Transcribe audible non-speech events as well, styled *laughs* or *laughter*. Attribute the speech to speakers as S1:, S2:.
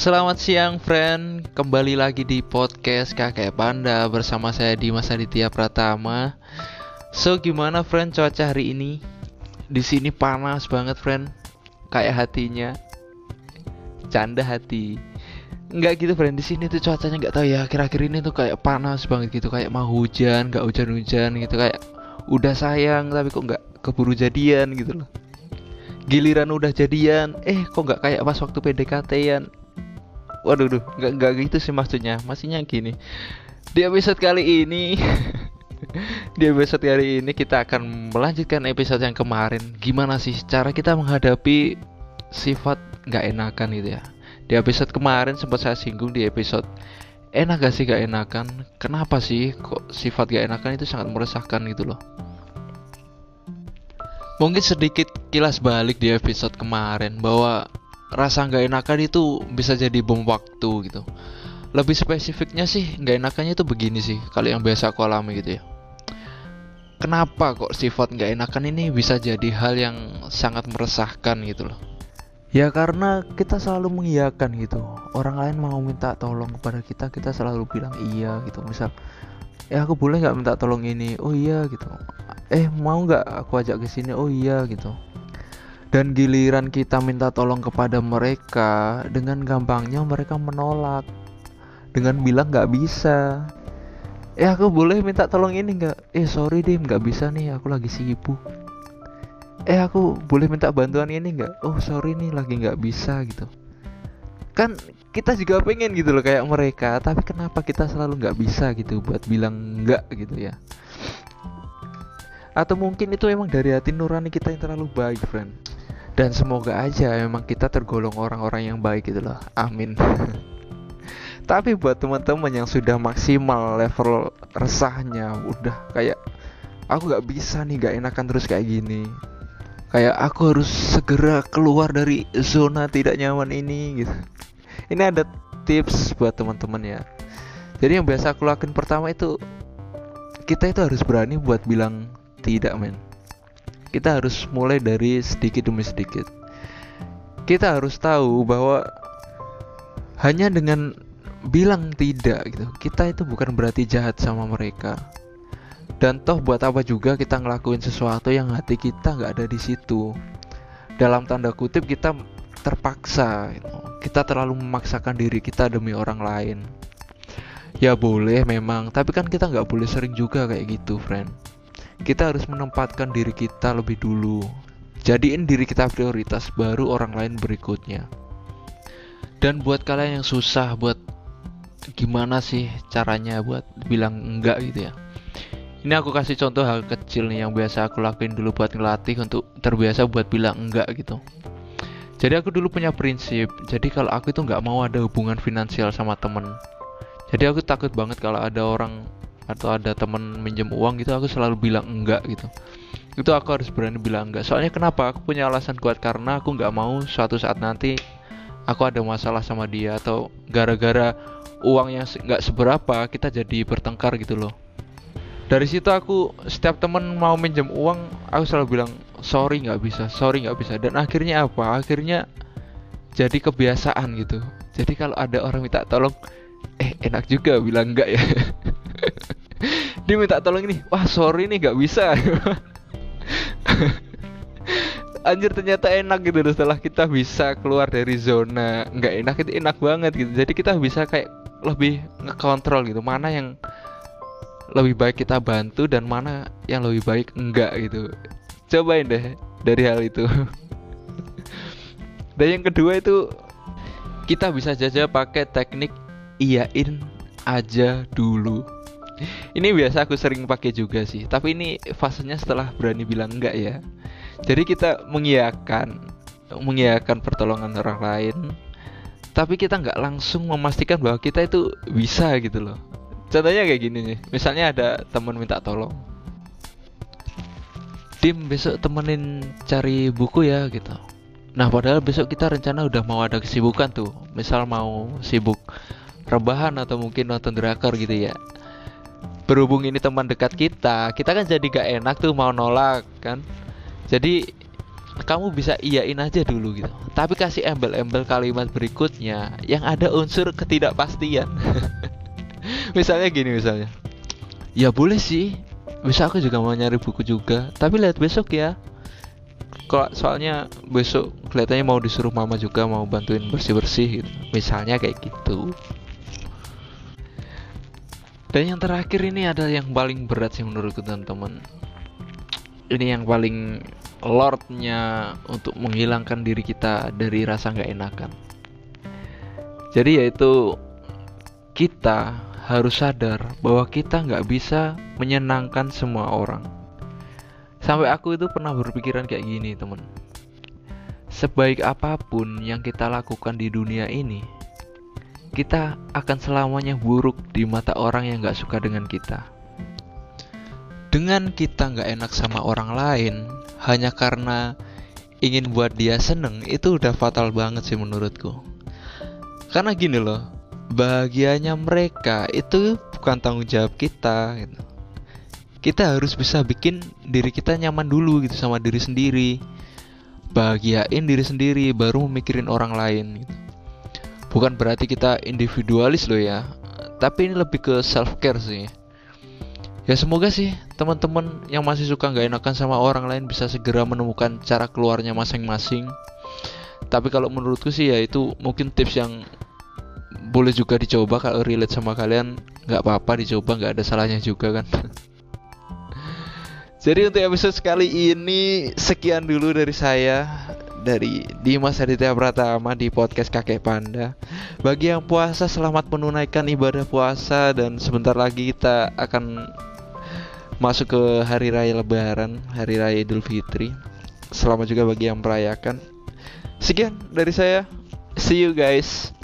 S1: Selamat siang friend, kembali lagi di podcast Kakek Panda bersama saya Dimas Aditya Pratama. So gimana friend cuaca hari ini? Di sini panas banget friend, kayak hatinya. Canda hati. Enggak gitu friend, di sini tuh cuacanya nggak tahu ya. Akhir-akhir ini tuh kayak panas banget gitu, kayak mau hujan, nggak hujan-hujan gitu, kayak udah sayang tapi kok nggak keburu jadian gitu loh. Giliran udah jadian, eh kok nggak kayak pas waktu PDKT-an waduh duh nggak nggak gitu sih maksudnya. Maksudnya gini di episode kali ini *laughs* di episode kali ini kita akan melanjutkan episode yang kemarin. Gimana sih cara kita menghadapi sifat nggak enakan gitu ya? Di episode kemarin sempat saya singgung di episode enak gak sih gak enakan? Kenapa sih kok sifat gak enakan itu sangat meresahkan? gitu loh. Mungkin sedikit kilas balik di episode kemarin bahwa rasa nggak enakan itu bisa jadi bom waktu gitu. Lebih spesifiknya sih nggak enakannya itu begini sih kalau yang biasa aku alami gitu ya. Kenapa kok sifat nggak enakan ini bisa jadi hal yang sangat meresahkan gitu loh? Ya karena kita selalu mengiyakan gitu. Orang lain mau minta tolong kepada kita kita selalu bilang iya gitu. Misal eh aku boleh nggak minta tolong ini? Oh iya gitu. Eh mau nggak aku ajak ke sini? Oh iya gitu dan giliran kita minta tolong kepada mereka dengan gampangnya mereka menolak. Dengan bilang nggak bisa. Eh aku boleh minta tolong ini nggak? Eh sorry deh nggak bisa nih aku lagi sibuk. Eh aku boleh minta bantuan ini nggak? Oh sorry nih lagi nggak bisa gitu. Kan kita juga pengen gitu loh kayak mereka tapi kenapa kita selalu nggak bisa gitu buat bilang nggak gitu ya? Atau mungkin itu emang dari hati nurani kita yang terlalu baik friend dan semoga aja memang kita tergolong orang-orang yang baik gitu loh. Amin. *laughs* Tapi buat teman-teman yang sudah maksimal level resahnya udah kayak aku nggak bisa nih gak enakan terus kayak gini. Kayak aku harus segera keluar dari zona tidak nyaman ini gitu. Ini ada tips buat teman-teman ya. Jadi yang biasa aku lakukan pertama itu kita itu harus berani buat bilang tidak men kita harus mulai dari sedikit demi sedikit. Kita harus tahu bahwa hanya dengan bilang tidak gitu, kita itu bukan berarti jahat sama mereka. Dan toh buat apa juga kita ngelakuin sesuatu yang hati kita nggak ada di situ. Dalam tanda kutip kita terpaksa, gitu. kita terlalu memaksakan diri kita demi orang lain. Ya boleh memang, tapi kan kita nggak boleh sering juga kayak gitu, friend kita harus menempatkan diri kita lebih dulu. Jadiin diri kita prioritas baru orang lain berikutnya. Dan buat kalian yang susah buat gimana sih caranya buat bilang enggak gitu ya. Ini aku kasih contoh hal kecil nih yang biasa aku lakuin dulu buat ngelatih untuk terbiasa buat bilang enggak gitu. Jadi aku dulu punya prinsip, jadi kalau aku itu nggak mau ada hubungan finansial sama temen. Jadi aku takut banget kalau ada orang atau ada temen minjem uang gitu aku selalu bilang enggak gitu. Itu aku harus berani bilang enggak. Soalnya kenapa? Aku punya alasan kuat karena aku nggak mau suatu saat nanti aku ada masalah sama dia atau gara-gara uang yang nggak seberapa kita jadi bertengkar gitu loh. Dari situ aku setiap temen mau minjem uang aku selalu bilang sorry nggak bisa sorry nggak bisa. Dan akhirnya apa? Akhirnya jadi kebiasaan gitu. Jadi kalau ada orang minta tolong eh enak juga bilang enggak ya *laughs* dia minta tolong ini wah sorry nih gak bisa. Anjir ternyata enak gitu setelah kita bisa keluar dari zona nggak enak itu enak banget gitu. Jadi kita bisa kayak lebih ngekontrol gitu mana yang lebih baik kita bantu dan mana yang lebih baik enggak gitu. Cobain deh dari hal itu. Dan yang kedua itu kita bisa jaja pakai teknik iyain aja dulu ini biasa aku sering pakai juga sih tapi ini fasenya setelah berani bilang enggak ya. Jadi kita mengiyakan mengiyakan pertolongan orang lain tapi kita nggak langsung memastikan bahwa kita itu bisa gitu loh. Contohnya kayak gini nih misalnya ada teman minta tolong. Tim besok temenin cari buku ya gitu. Nah padahal besok kita rencana udah mau ada kesibukan tuh. Misal mau sibuk rebahan atau mungkin nonton drakor gitu ya berhubung ini teman dekat kita kita kan jadi gak enak tuh mau nolak kan? Jadi kamu bisa iyain aja dulu gitu. Tapi kasih embel-embel kalimat berikutnya yang ada unsur ketidakpastian. *laughs* Misalnya gini misalnya. Ya boleh sih. Bisa aku juga mau nyari buku juga. Tapi lihat besok ya. Kok soalnya besok kelihatannya mau disuruh mama juga mau bantuin bersih-bersih gitu. Misalnya kayak gitu dan yang terakhir ini adalah yang paling berat sih menurutku teman-teman. Ini yang paling lordnya untuk menghilangkan diri kita dari rasa nggak enakan. Jadi yaitu kita harus sadar bahwa kita nggak bisa menyenangkan semua orang. Sampai aku itu pernah berpikiran kayak gini teman. Sebaik apa pun yang kita lakukan di dunia ini kita akan selamanya buruk di mata orang yang gak suka dengan kita. Dengan kita gak enak sama orang lain, hanya karena ingin buat dia seneng, itu udah fatal banget sih menurutku. Karena gini loh, bahagianya mereka itu bukan tanggung jawab kita. Gitu. Kita harus bisa bikin diri kita nyaman dulu gitu sama diri sendiri. Bahagiain diri sendiri, baru memikirin orang lain. Gitu bukan berarti kita individualis loh ya. Tapi ini lebih ke self care sih. Ya semoga sih teman-teman yang masih suka nggak enakan sama orang lain bisa segera menemukan cara keluarnya masing-masing. Tapi kalau menurutku sih ya itu mungkin tips yang boleh juga dicoba kalau relate sama kalian. Nggak apa-apa dicoba nggak ada salahnya juga kan. *laughs* Jadi untuk episode kali ini sekian dulu dari saya dari Dimas Aditya Pratama di podcast Kakek Panda. Bagi yang puasa selamat menunaikan ibadah puasa dan sebentar lagi kita akan masuk ke hari raya lebaran, hari raya Idul Fitri. Selamat juga bagi yang merayakan. Sekian dari saya. See you guys.